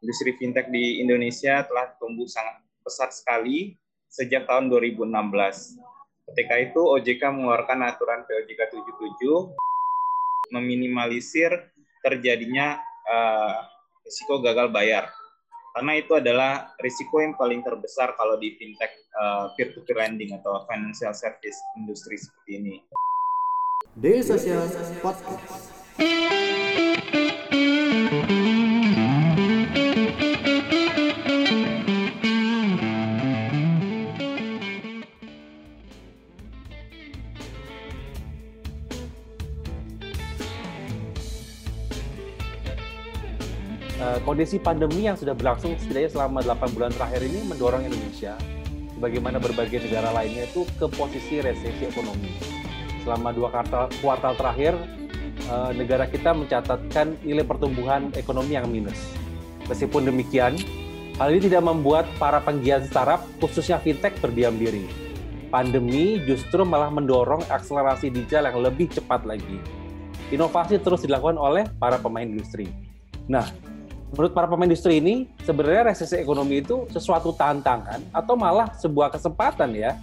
industri fintech di Indonesia telah tumbuh sangat pesat sekali sejak tahun 2016. Ketika itu OJK mengeluarkan aturan POJK 77 meminimalisir terjadinya uh, risiko gagal bayar. Karena itu adalah risiko yang paling terbesar kalau di fintech uh, peer-to-peer lending atau financial service industri seperti ini. Daily Social Podcast. Kondisi pandemi yang sudah berlangsung setidaknya selama 8 bulan terakhir ini mendorong Indonesia, sebagaimana berbagai negara lainnya itu ke posisi resesi ekonomi. Selama dua kuartal, kuartal terakhir, eh, negara kita mencatatkan nilai pertumbuhan ekonomi yang minus. Meskipun demikian, hal ini tidak membuat para penggiat startup, khususnya fintech, berdiam diri. Pandemi justru malah mendorong akselerasi digital yang lebih cepat lagi. Inovasi terus dilakukan oleh para pemain industri. Nah, menurut para pemain industri ini sebenarnya resesi ekonomi itu sesuatu tantangan atau malah sebuah kesempatan ya.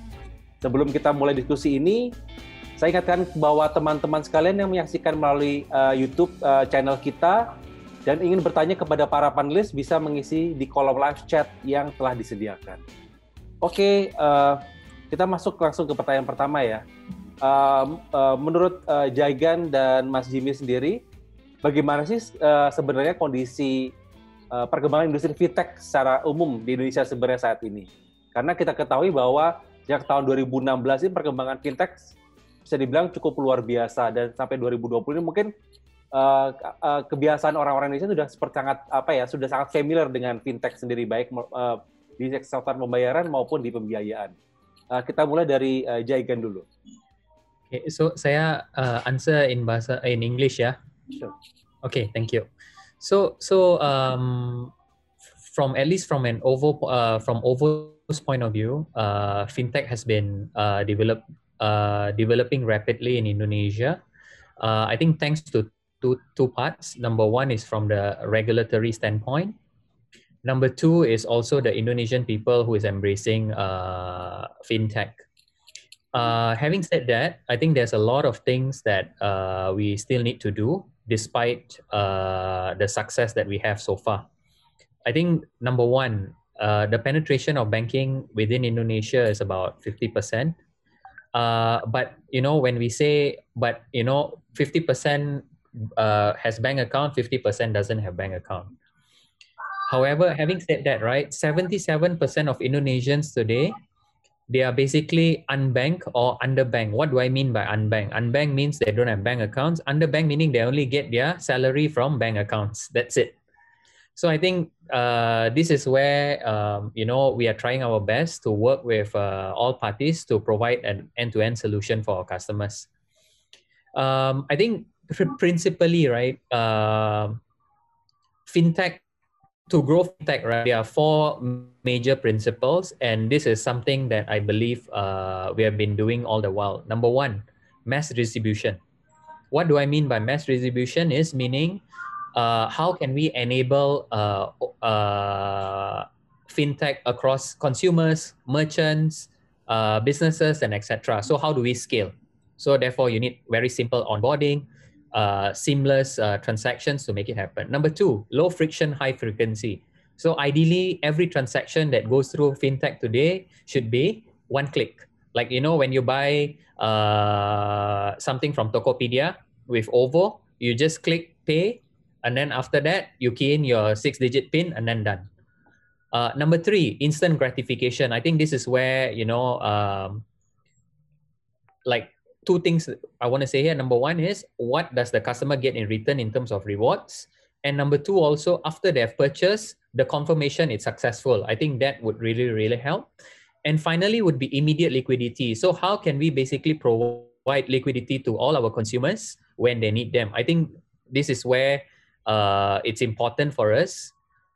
Sebelum kita mulai diskusi ini, saya ingatkan bahwa teman-teman sekalian yang menyaksikan melalui uh, YouTube uh, channel kita dan ingin bertanya kepada para panelis bisa mengisi di kolom live chat yang telah disediakan. Oke, uh, kita masuk langsung ke pertanyaan pertama ya. Uh, uh, menurut uh, Jaigan dan Mas Jimmy sendiri, bagaimana sih uh, sebenarnya kondisi uh, perkembangan industri fintech secara umum di Indonesia sebenarnya saat ini? Karena kita ketahui bahwa sejak tahun 2016 ini perkembangan fintech bisa dibilang cukup luar biasa dan sampai 2020 ini mungkin uh, uh, kebiasaan orang-orang Indonesia sudah sangat apa ya sudah sangat familiar dengan fintech sendiri baik uh, di sektor pembayaran maupun di pembiayaan. Uh, kita mulai dari uh, Jaigan dulu. Okay, so saya uh, answer in bahasa in English ya. Sure. Okay, thank you. So, so um, from at least from an OVO uh, from OVO's point of view, uh, fintech has been uh, developed uh, developing rapidly in Indonesia. Uh, I think thanks to two two parts. Number one is from the regulatory standpoint. Number two is also the Indonesian people who is embracing uh, fintech. Uh, having said that, I think there's a lot of things that uh, we still need to do despite uh, the success that we have so far. I think number one, uh, the penetration of banking within Indonesia is about 50%. Uh, but you know, when we say, but you know, 50% uh, has bank account, 50% doesn't have bank account. However, having said that, right, 77% of Indonesians today they are basically unbanked or underbanked. What do I mean by unbanked? Unbanked means they don't have bank accounts. Underbanked meaning they only get their salary from bank accounts. That's it. So I think uh, this is where um, you know we are trying our best to work with uh, all parties to provide an end-to-end solution for our customers. Um, I think principally, right, uh, fintech to grow tech, right, there are four major principles, and this is something that I believe uh, we have been doing all the while. Number one, mass distribution. What do I mean by mass distribution? Is meaning uh, how can we enable uh, uh fintech across consumers, merchants, uh, businesses, and etc. So how do we scale? So therefore, you need very simple onboarding, uh, seamless uh, transactions to make it happen. Number two, low friction, high frequency. So ideally, every transaction that goes through fintech today should be one click. Like you know, when you buy uh, something from Tokopedia with OVO, you just click pay, and then after that, you key in your six-digit PIN, and then done. Uh, number three, instant gratification. I think this is where you know, um, like two things I want to say here. Number one is what does the customer get in return in terms of rewards? And number two, also after they have purchased, the confirmation it's successful. I think that would really, really help. And finally, would be immediate liquidity. So, how can we basically provide liquidity to all our consumers when they need them? I think this is where uh, it's important for us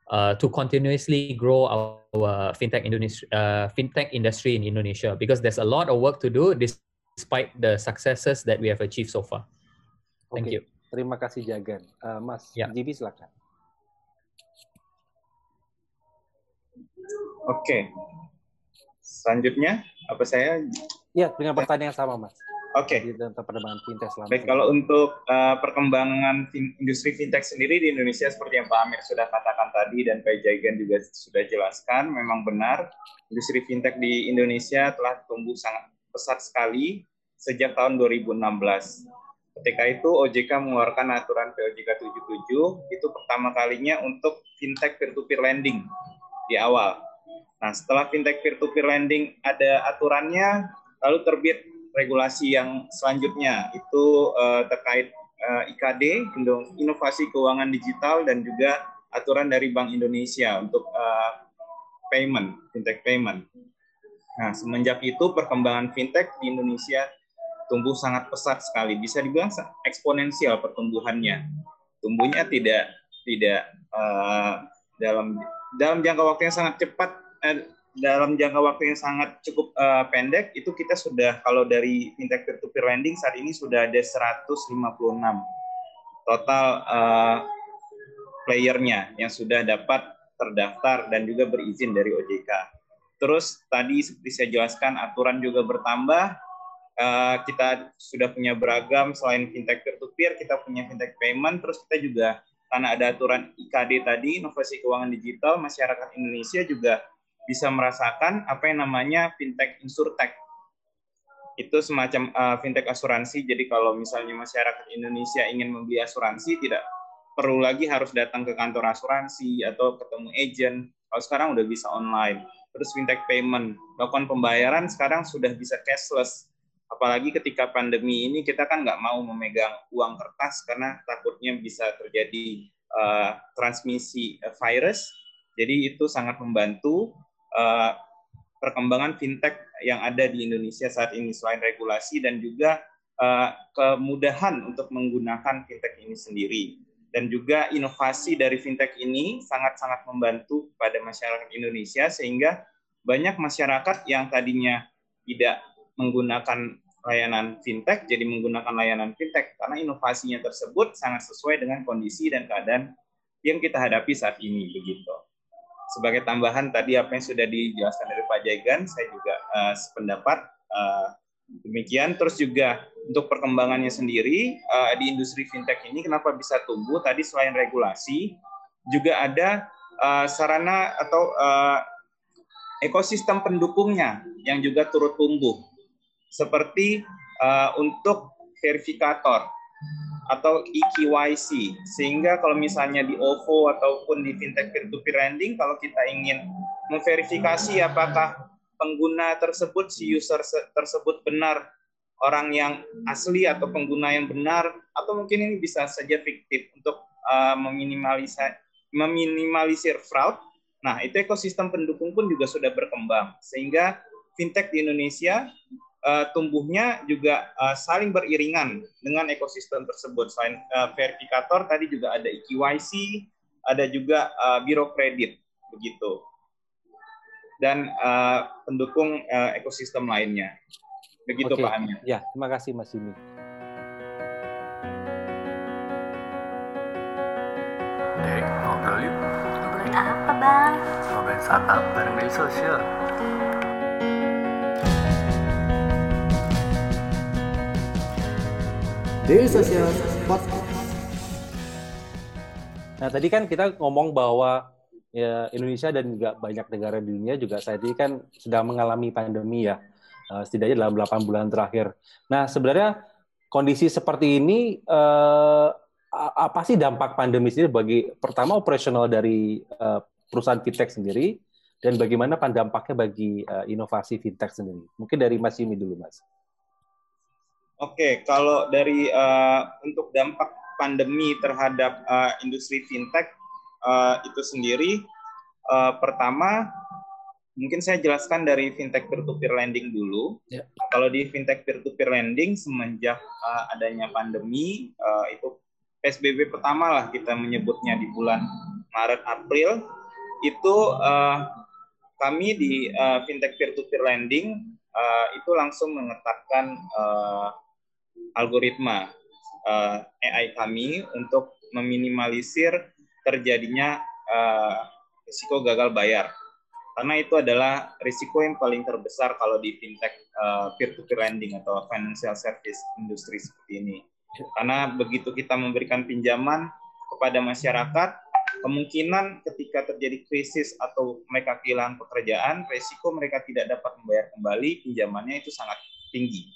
uh, to continuously grow our, our fintech, Indonesia, uh, fintech industry in Indonesia because there's a lot of work to do. This despite the successes that we have achieved so far. Thank okay. you. Terima kasih Jagan. Uh, Mas, ya. Jibi silakan. Oke. Selanjutnya apa saya? Ya, dengan pertanyaan yang sama, Mas. Oke. Jadi tentang perkembangan fintech selama Baik, kalau untuk uh, perkembangan fin- industri fintech sendiri di Indonesia seperti yang Pak Amir sudah katakan tadi dan Pak Jaigan juga sudah jelaskan, memang benar industri fintech di Indonesia telah tumbuh sangat pesat sekali sejak tahun 2016. Ketika itu OJK mengeluarkan aturan POJK 77 itu pertama kalinya untuk fintech peer-to-peer lending di awal. Nah, setelah fintech peer-to-peer lending ada aturannya, lalu terbit regulasi yang selanjutnya itu uh, terkait uh, IKD, Indo- Inovasi Keuangan Digital dan juga aturan dari Bank Indonesia untuk uh, payment, fintech payment. Nah, semenjak itu perkembangan fintech di Indonesia tumbuh sangat pesat sekali, bisa dibilang eksponensial pertumbuhannya. Tumbuhnya tidak tidak uh, dalam dalam jangka waktu yang sangat cepat eh, dalam jangka waktu yang sangat cukup uh, pendek itu kita sudah kalau dari fintech peer to peer lending saat ini sudah ada 156 total uh, playernya yang sudah dapat terdaftar dan juga berizin dari OJK. Terus tadi seperti saya jelaskan aturan juga bertambah. Uh, kita sudah punya beragam selain fintech peer to peer, kita punya fintech payment. Terus kita juga karena ada aturan IKD tadi, inovasi keuangan digital, masyarakat Indonesia juga bisa merasakan apa yang namanya fintech insurtech. Itu semacam uh, fintech asuransi. Jadi kalau misalnya masyarakat Indonesia ingin membeli asuransi, tidak perlu lagi harus datang ke kantor asuransi atau ketemu agent. Kalau sekarang udah bisa online. Terus fintech payment, melakukan pembayaran sekarang sudah bisa cashless. Apalagi ketika pandemi ini kita kan nggak mau memegang uang kertas karena takutnya bisa terjadi uh, transmisi uh, virus. Jadi itu sangat membantu uh, perkembangan fintech yang ada di Indonesia saat ini selain regulasi dan juga uh, kemudahan untuk menggunakan fintech ini sendiri dan juga inovasi dari fintech ini sangat-sangat membantu pada masyarakat Indonesia sehingga banyak masyarakat yang tadinya tidak menggunakan layanan fintech jadi menggunakan layanan fintech karena inovasinya tersebut sangat sesuai dengan kondisi dan keadaan yang kita hadapi saat ini begitu. Sebagai tambahan tadi apa yang sudah dijelaskan dari Pak Jaigan, saya juga uh, sependapat uh, demikian. Terus juga untuk perkembangannya sendiri uh, di industri fintech ini kenapa bisa tumbuh? Tadi selain regulasi juga ada uh, sarana atau uh, ekosistem pendukungnya yang juga turut tumbuh, seperti uh, untuk verifikator atau EKYC, sehingga kalau misalnya di OVO ataupun di fintech peer-to-peer lending, kalau kita ingin memverifikasi apakah pengguna tersebut, si user tersebut benar orang yang asli atau pengguna yang benar, atau mungkin ini bisa saja fiktif untuk uh, meminimalisir, meminimalisir fraud. Nah, itu ekosistem pendukung pun juga sudah berkembang, sehingga fintech di Indonesia uh, tumbuhnya juga uh, saling beriringan dengan ekosistem tersebut. Selain uh, verifikator, tadi juga ada EKYC, ada juga uh, biro kredit, begitu. Dan uh, pendukung uh, ekosistem lainnya. Begitu Oke. Pak Amir. Ya, terima kasih Mas Jimmy. Dek, ngobrol yuk. Ngobrolin apa bang? Ngobrolin startup bareng media sosial. Daily Social Podcast. Nah, tadi kan kita ngomong bahwa ya, Indonesia dan juga banyak negara di dunia juga saat ini kan sedang mengalami pandemi ya, eh, setidaknya dalam 8 bulan terakhir. Nah, sebenarnya kondisi seperti ini, a- apa sih dampak pandemi sendiri bagi pertama operasional dari eh, perusahaan fintech sendiri, dan bagaimana pan dampaknya bagi eh, inovasi fintech sendiri? Mungkin dari Mas Yimi dulu, Mas. Oke, kalau dari uh, untuk dampak pandemi terhadap uh, industri fintech uh, itu sendiri, uh, pertama mungkin saya jelaskan dari fintech peer-to-peer lending dulu. Ya. Kalau di fintech peer-to-peer lending semenjak uh, adanya pandemi uh, itu PSBB pertama lah kita menyebutnya di bulan Maret April itu uh, kami di uh, fintech peer-to-peer lending uh, itu langsung menetapkan uh, algoritma uh, AI kami untuk meminimalisir terjadinya uh, risiko gagal bayar. karena itu adalah risiko yang paling terbesar kalau di fintech uh, peer-to-peer lending atau financial service industri seperti ini. Karena begitu kita memberikan pinjaman kepada masyarakat, kemungkinan ketika terjadi krisis atau mereka kehilangan pekerjaan, risiko mereka tidak dapat membayar kembali pinjamannya itu sangat tinggi.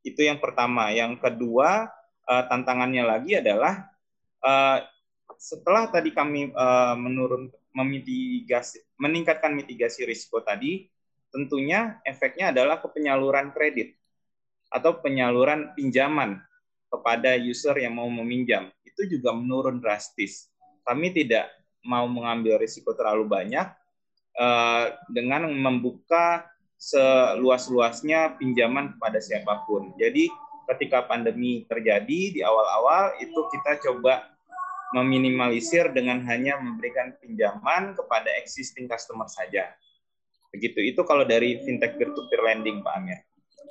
Itu yang pertama. Yang kedua, uh, tantangannya lagi adalah setelah tadi kami uh, menurun memitigasi, meningkatkan mitigasi risiko tadi, tentunya efeknya adalah ke penyaluran kredit atau penyaluran pinjaman kepada user yang mau meminjam. Itu juga menurun drastis. Kami tidak mau mengambil risiko terlalu banyak uh, dengan membuka seluas-luasnya pinjaman kepada siapa pun. Jadi ketika pandemi terjadi di awal-awal itu kita coba meminimalisir dengan hanya memberikan pinjaman kepada existing customer saja. Begitu. Itu kalau dari fintech peer-to-peer lending, Pak Amir.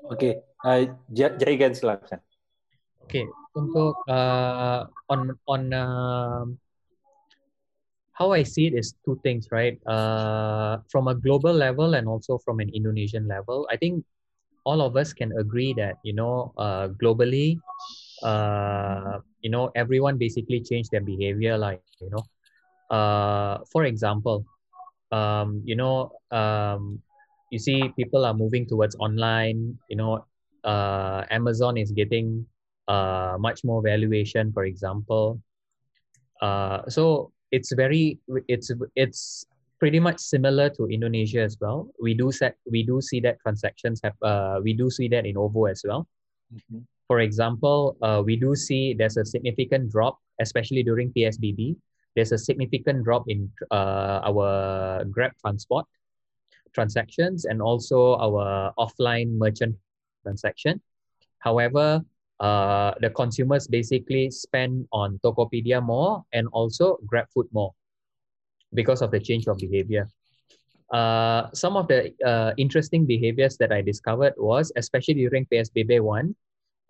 Oke, okay. uh, Jaigan silakan. Oke, okay. untuk uh, on on uh, how I see it is two things, right? Uh, from a global level and also from an Indonesian level, I think all of us can agree that you know uh, globally uh, you know everyone basically changed their behavior like you know uh, for example um, you know um, you see people are moving towards online you know uh, amazon is getting uh, much more valuation for example uh, so it's very it's it's pretty much similar to Indonesia as well. We do set we do see that transactions have uh, we do see that in OVO as well. Mm-hmm for example, uh, we do see there's a significant drop, especially during PSBB. There's a significant drop in uh, our Grab transport transactions and also our offline merchant transaction. However, uh, the consumers basically spend on Tokopedia more and also GrabFood more because of the change of behavior. Uh, some of the uh, interesting behaviors that I discovered was, especially during PSBB 1,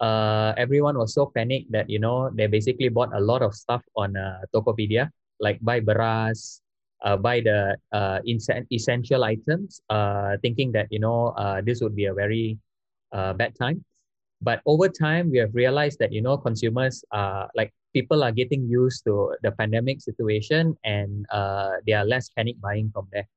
uh, everyone was so panicked that you know they basically bought a lot of stuff on uh, Tokopedia, like buy beras, uh, buy the uh, essential items, uh, thinking that you know uh, this would be a very uh, bad time. But over time, we have realized that you know consumers are like people are getting used to the pandemic situation and uh, they are less panic buying from there.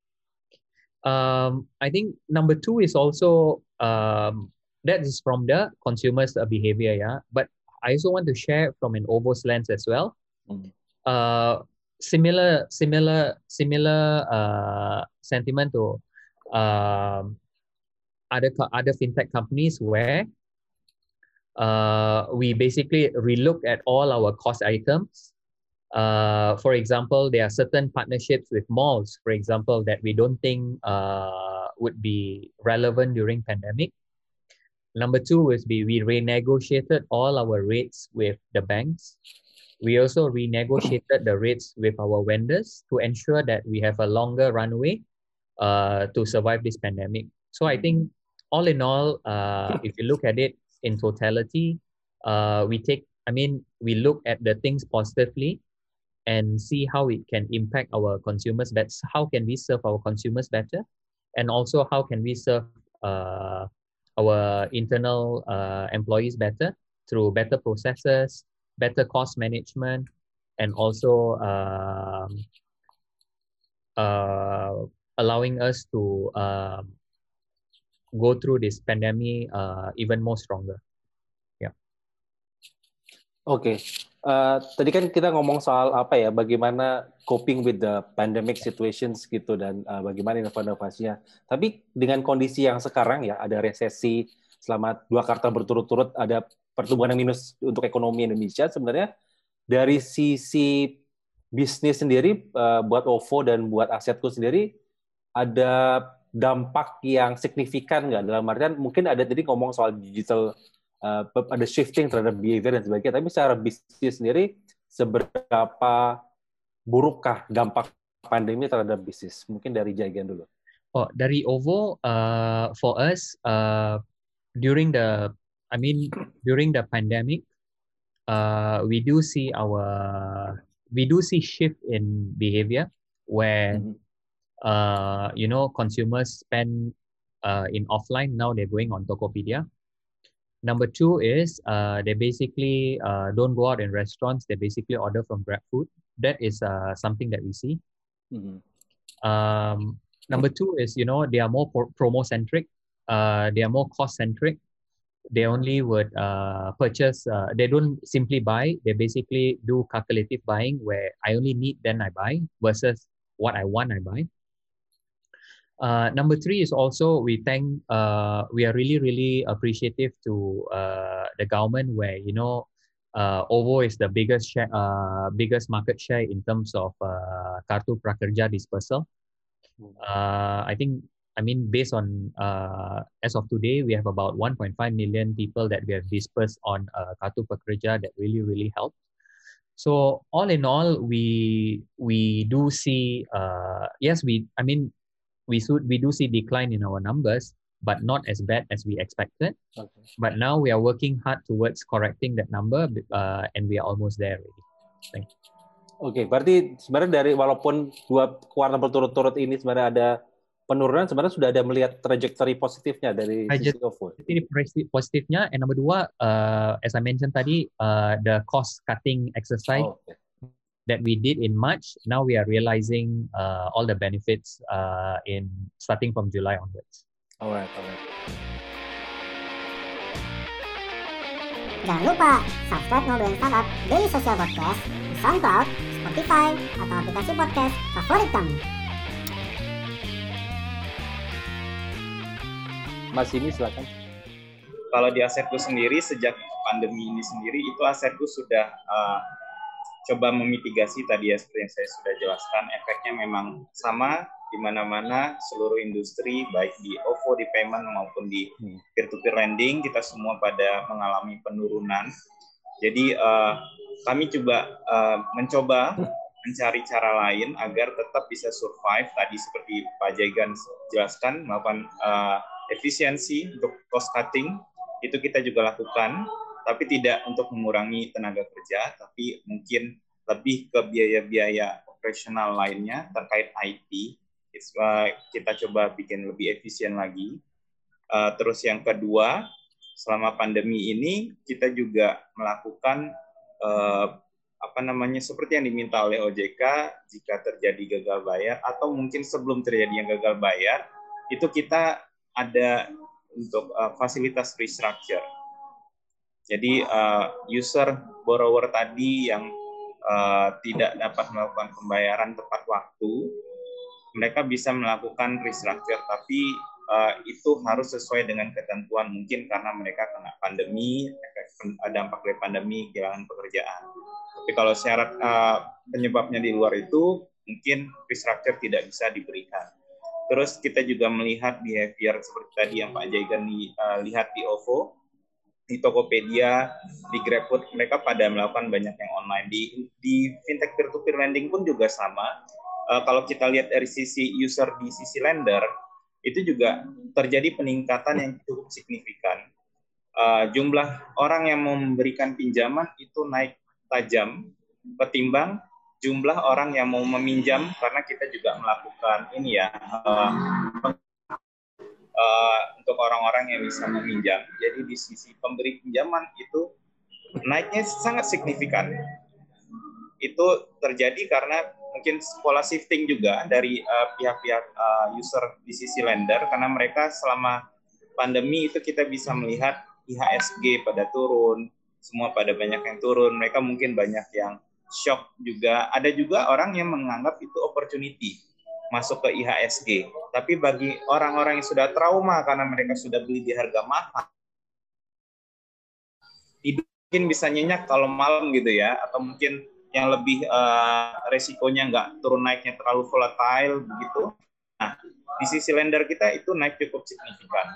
Um, I think number two is also um, that is from the consumer's uh, behavior yeah but i also want to share from an OVO's lens as well mm. uh, similar similar similar uh, sentiment to um, other other fintech companies where uh, we basically relook at all our cost items. Uh, for example, there are certain partnerships with malls, for example, that we don't think uh, would be relevant during pandemic. Number two is we, we renegotiated all our rates with the banks. We also renegotiated the rates with our vendors to ensure that we have a longer runway uh, to survive this pandemic. So I think all in all, uh, if you look at it in totality, uh, we take, I mean, we look at the things positively and see how it can impact our consumers better. How can we serve our consumers better? And also how can we serve uh, our internal uh, employees better through better processes, better cost management, and also um, uh, allowing us to um, go through this pandemic uh, even more stronger. Yeah. Okay. Uh, tadi kan kita ngomong soal apa ya, bagaimana coping with the pandemic situations gitu dan uh, bagaimana inovasinya. Tapi dengan kondisi yang sekarang ya, ada resesi selama dua kuartal berturut-turut, ada pertumbuhan yang minus untuk ekonomi Indonesia. Sebenarnya dari sisi bisnis sendiri uh, buat OVO dan buat asetku sendiri ada dampak yang signifikan nggak dalam artian mungkin ada tadi ngomong soal digital uh, ada shifting terhadap behavior dan sebagainya. Tapi secara bisnis sendiri, seberapa burukkah dampak pandemi terhadap bisnis? Mungkin dari Jagan dulu. Oh, dari OVO, uh, for us, uh, during the, I mean, during the pandemic, uh, we do see our, we do see shift in behavior where mm -hmm. uh, you know, consumers spend uh, in offline. Now they're going on Tokopedia. Number two is uh, they basically uh, don't go out in restaurants. They basically order from GrabFood. That is uh, something that we see. Mhm. Um, number two is you know they are more pro- promo centric. Uh, they are more cost centric. They only would uh, purchase. Uh, they don't simply buy. They basically do calculative buying, where I only need then I buy versus what I want I buy. Uh, number three is also we thank. Uh, we are really really appreciative to uh, the government, where you know uh, OVO is the biggest share, uh, biggest market share in terms of uh, kartu prakerja dispersal. Uh, I think, I mean, based on uh, as of today, we have about 1.5 million people that we have dispersed on uh, kartu prakerja that really really helped. So all in all, we we do see uh, yes, we I mean we should we do see decline in our numbers, but not as bad as we expected. Oke. But now we are working hard towards correcting that number, uh, and we are almost there already. Oke, berarti sebenarnya dari walaupun dua kuartal berturut-turut ini sebenarnya ada penurunan, sebenarnya sudah ada melihat trajectory positifnya dari sisi OVO. Ini posi- positifnya, and number dua, uh, as I mentioned tadi, uh, the cost cutting exercise Oh, oke. That we did in March, now we are realizing uh, all the benefits uh, in starting from July onwards. Alright, alright. Jangan lupa subscribe Ngobrolin Startup Daily Social Podcast di SoundCloud, Spotify, atau aplikasi podcast favorit kamu. Mas ini silakan. Kalau di asetku sendiri sejak pandemi ini sendiri itu asetku sudah uh, coba memitigasi tadi ya seperti yang saya sudah jelaskan efeknya memang sama di mana-mana seluruh industri baik di OVO di payment maupun di Hmm. peer-to-peer lending kita semua pada mengalami penurunan. Jadi uh, kami coba uh, mencoba mencari cara lain agar tetap bisa survive tadi seperti Pak Jaigan jelaskan melakukan uh, efisiensi untuk cost cutting itu kita juga lakukan tapi tidak untuk mengurangi tenaga kerja tapi mungkin lebih ke biaya-biaya operasional lainnya terkait IT uh, kita coba bikin lebih efisien lagi Uh, terus yang kedua selama pandemi ini kita juga melakukan uh, apa namanya seperti yang diminta oleh OJK jika terjadi gagal bayar atau mungkin sebelum terjadinya gagal bayar itu kita ada untuk uh, fasilitas restructure. Jadi uh, user borrower tadi yang uh, tidak dapat melakukan pembayaran tepat waktu, mereka bisa melakukan restructure tapi uh, itu harus sesuai dengan ketentuan mungkin karena mereka kena pandemi, dampak dari pandemi kehilangan pekerjaan. Tapi kalau syarat uh, penyebabnya di luar itu mungkin restructure tidak bisa diberikan. Terus kita juga melihat behavior seperti tadi yang Pak Jaigan lihat di OVO, di Tokopedia, di GrabFood, mereka pada melakukan banyak yang online. Di, di fintech peer-to-peer lending pun juga sama. Uh, kalau kita lihat dari sisi user di sisi lender, itu juga terjadi peningkatan yang cukup signifikan. Uh, jumlah orang yang memberikan pinjaman itu naik tajam ketimbang jumlah orang yang mau meminjam karena kita juga melakukan ini ya uh, uh, untuk orang-orang yang bisa meminjam. Jadi di sisi pemberi pinjaman itu naiknya sangat signifikan. Itu terjadi karena mungkin pola shifting juga dari uh, pihak-pihak uh, user di sisi lender karena mereka selama pandemi itu kita bisa melihat IHSG pada turun, semua pada banyak yang turun. Mereka mungkin banyak yang shock juga. Ada juga orang yang menganggap itu opportunity masuk ke IHSG. Tapi bagi orang-orang yang sudah trauma karena mereka sudah beli di harga mahal, mungkin bisa nyenyak kalau malam gitu ya, atau mungkin yang lebih uh, resikonya nggak turun naiknya terlalu volatile begitu. Nah, di sisi lender kita itu naik cukup signifikan.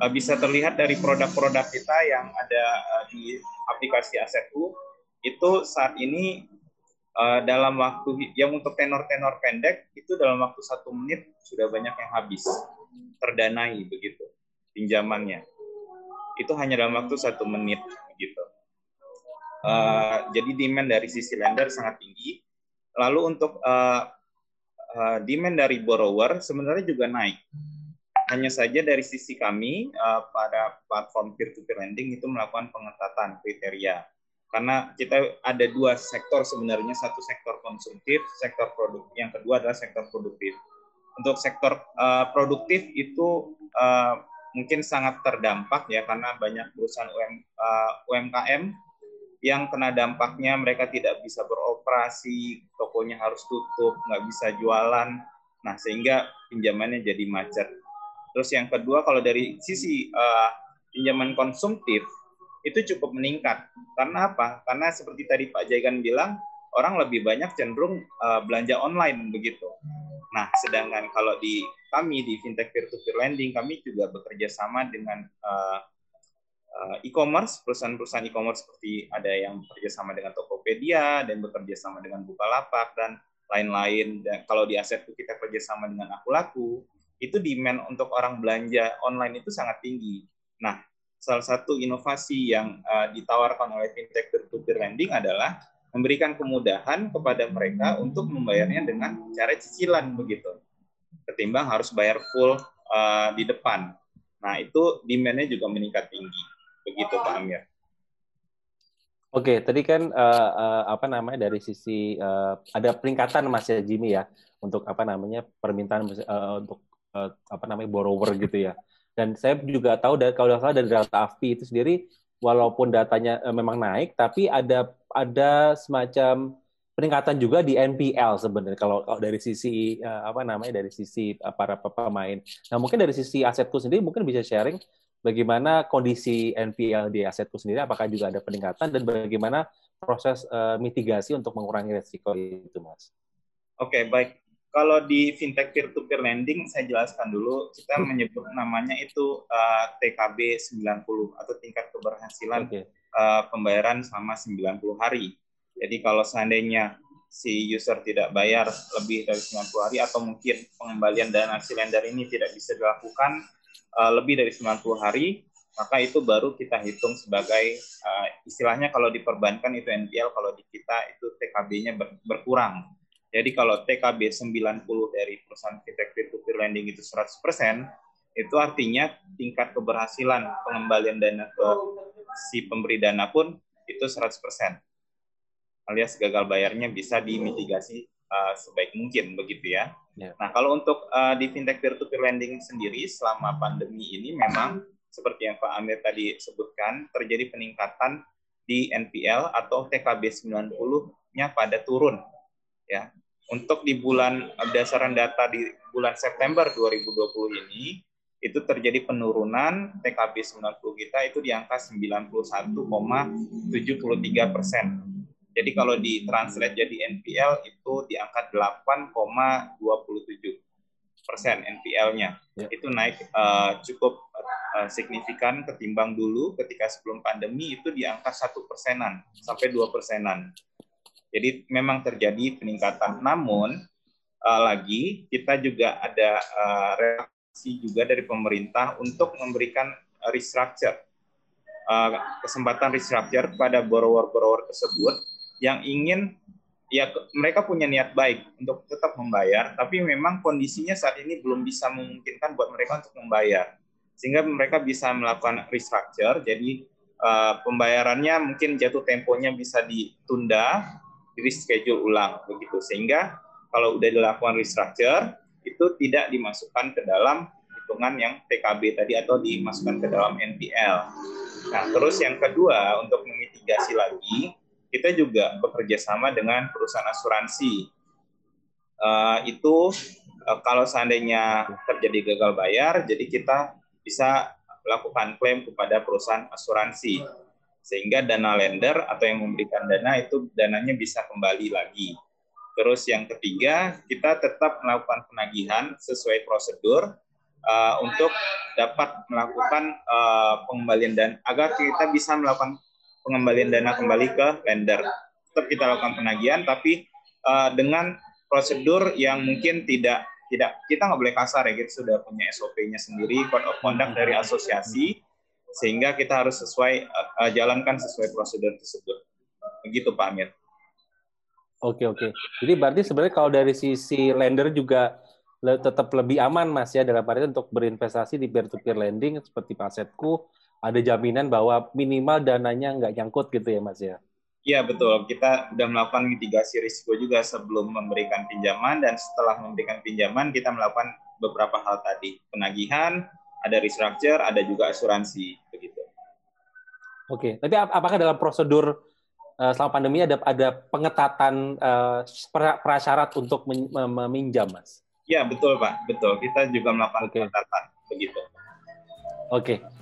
Uh, bisa terlihat dari produk-produk kita yang ada uh, di aplikasi Asetku itu saat ini uh, dalam waktu yang untuk tenor-tenor pendek itu dalam waktu satu menit sudah banyak yang habis terdanai begitu pinjamannya itu hanya dalam waktu satu menit begitu uh, jadi demand dari sisi lender sangat tinggi lalu untuk uh, uh, demand dari borrower sebenarnya juga naik. Hanya saja dari sisi kami uh, pada platform peer-to-peer lending itu melakukan pengetatan kriteria. Karena kita ada dua sektor sebenarnya, satu sektor konsumtif, sektor produk, yang kedua adalah sektor produktif. Untuk sektor uh, produktif itu uh, mungkin sangat terdampak ya karena banyak perusahaan UM, uh, UMKM yang kena dampaknya mereka tidak bisa beroperasi, tokonya harus tutup, nggak bisa jualan. Nah, sehingga pinjamannya jadi macet. Terus yang kedua, kalau dari sisi uh, pinjaman konsumtif, itu cukup meningkat. Karena apa? Karena seperti tadi Pak Jaigan bilang, orang lebih banyak cenderung uh, belanja online begitu. Nah, sedangkan kalau di kami di fintech peer-to-peer lending, kami juga bekerja sama dengan uh, e-commerce, perusahaan-perusahaan e-commerce seperti ada yang bekerja sama dengan Tokopedia dan bekerja sama dengan Bukalapak dan lain-lain. Dan kalau di aset kita kerja sama dengan Akulaku, itu demand untuk orang belanja online itu sangat tinggi. Nah, salah satu inovasi yang uh, ditawarkan oleh fintech peer-to-peer lending adalah memberikan kemudahan kepada mereka untuk membayarnya dengan cara cicilan begitu, ketimbang harus bayar full uh, di depan. Nah, itu demand-nya juga meningkat tinggi. Begitu Pak Amir. Oke, tadi kan uh, uh, apa namanya dari sisi uh, ada peningkatan Mas ya Jimmy ya untuk apa namanya permintaan uh, untuk uh, apa namanya borrower gitu ya. Dan saya juga tahu dari kalau salah dari data AFPI itu sendiri walaupun datanya uh, memang naik tapi ada ada semacam peningkatan juga di NPL sebenarnya kalau, kalau dari sisi uh, apa namanya dari sisi para pemain. Nah, mungkin dari sisi asetku sendiri mungkin bisa sharing bagaimana kondisi NPL di asetku sendiri, apakah juga ada peningkatan dan bagaimana proses uh, mitigasi untuk mengurangi resiko itu, Mas? Oke, okay, baik. Kalau di fintech peer-to-peer lending, saya jelaskan dulu, kita hmm. menyebut namanya itu uh, TKB 90 atau tingkat keberhasilan okay. uh, pembayaran selama 90 hari. Jadi kalau seandainya si user tidak bayar lebih dari 90 hari atau mungkin pengembalian dana si lender ini tidak bisa dilakukan, uh, lebih dari 90 hari, maka itu baru kita hitung sebagai uh, istilahnya kalau diperbankan itu NPL, kalau di kita itu TKB-nya ber, berkurang. Jadi kalau TKB 90 dari perusahaan fintech peer-to-peer lending itu 100%, itu artinya tingkat keberhasilan pengembalian dana ke si pemberi dana pun itu 100%. Alias gagal bayarnya bisa dimitigasi uh, sebaik mungkin begitu ya. Yeah. Nah, kalau untuk uh, di fintech peer-to-peer lending sendiri selama pandemi ini memang seperti yang Pak Amir tadi sebutkan terjadi peningkatan di NPL atau TKB 90-nya pada turun ya. Untuk di bulan berdasarkan data di bulan September 2020 ini itu terjadi penurunan TKB 90 kita itu di angka 91,73 persen jadi kalau ditranslate jadi NPL itu di angka 8,27 persen NPL-nya. Ya. Itu naik uh, cukup uh, signifikan ketimbang dulu ketika sebelum pandemi itu di angka satu persenan sampai dua persenan. Jadi memang terjadi peningkatan. Namun uh, lagi kita juga ada uh, reaksi juga dari pemerintah untuk memberikan restructure uh, kesempatan restructure pada borrower-borrower tersebut yang ingin ya mereka punya niat baik untuk tetap membayar, tapi memang kondisinya saat ini belum bisa memungkinkan buat mereka untuk membayar, sehingga mereka bisa melakukan restructure. Jadi uh, pembayarannya mungkin jatuh temponya bisa ditunda, di reschedule ulang begitu, sehingga kalau udah dilakukan restructure itu tidak dimasukkan ke dalam hitungan yang TKB tadi atau dimasukkan ke dalam NPL. Nah, terus yang kedua untuk memitigasi lagi kita juga bekerja sama dengan perusahaan asuransi. Uh, itu uh, kalau seandainya terjadi gagal bayar, jadi kita bisa melakukan klaim kepada perusahaan asuransi sehingga dana lender atau yang memberikan dana itu dananya bisa kembali lagi. Terus yang ketiga, kita tetap melakukan penagihan sesuai prosedur uh, untuk dapat melakukan uh, pengembalian dan agar kita bisa melakukan pengembalian dana kembali ke lender. Tetap kita lakukan penagihan, tapi uh, dengan prosedur yang mungkin tidak tidak kita nggak boleh kasar ya kita sudah punya SOP-nya sendiri code of conduct dari asosiasi sehingga kita harus sesuai uh, jalankan sesuai prosedur tersebut begitu Pak Amir. Oke oke. Jadi berarti sebenarnya kalau dari sisi lender juga le- tetap lebih aman mas ya dalam arti untuk berinvestasi di peer-to-peer lending seperti Pasetku ada jaminan bahwa minimal dananya nggak nyangkut gitu ya mas ya. Iya betul, kita sudah melakukan mitigasi risiko juga sebelum memberikan pinjaman dan setelah memberikan pinjaman kita melakukan beberapa hal tadi, penagihan, ada restructure, ada juga asuransi begitu. Oke, tapi ap- apakah dalam prosedur eh, selama pandemi ada ada pengetatan pra- prasyarat untuk meminjam mas? Ya betul Pak, betul. Kita juga melakukan Oke. pengetatan begitu. Oke. Terus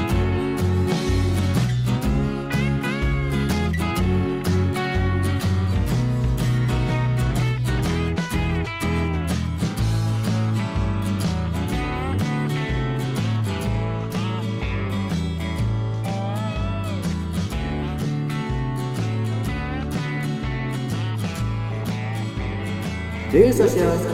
Daily Social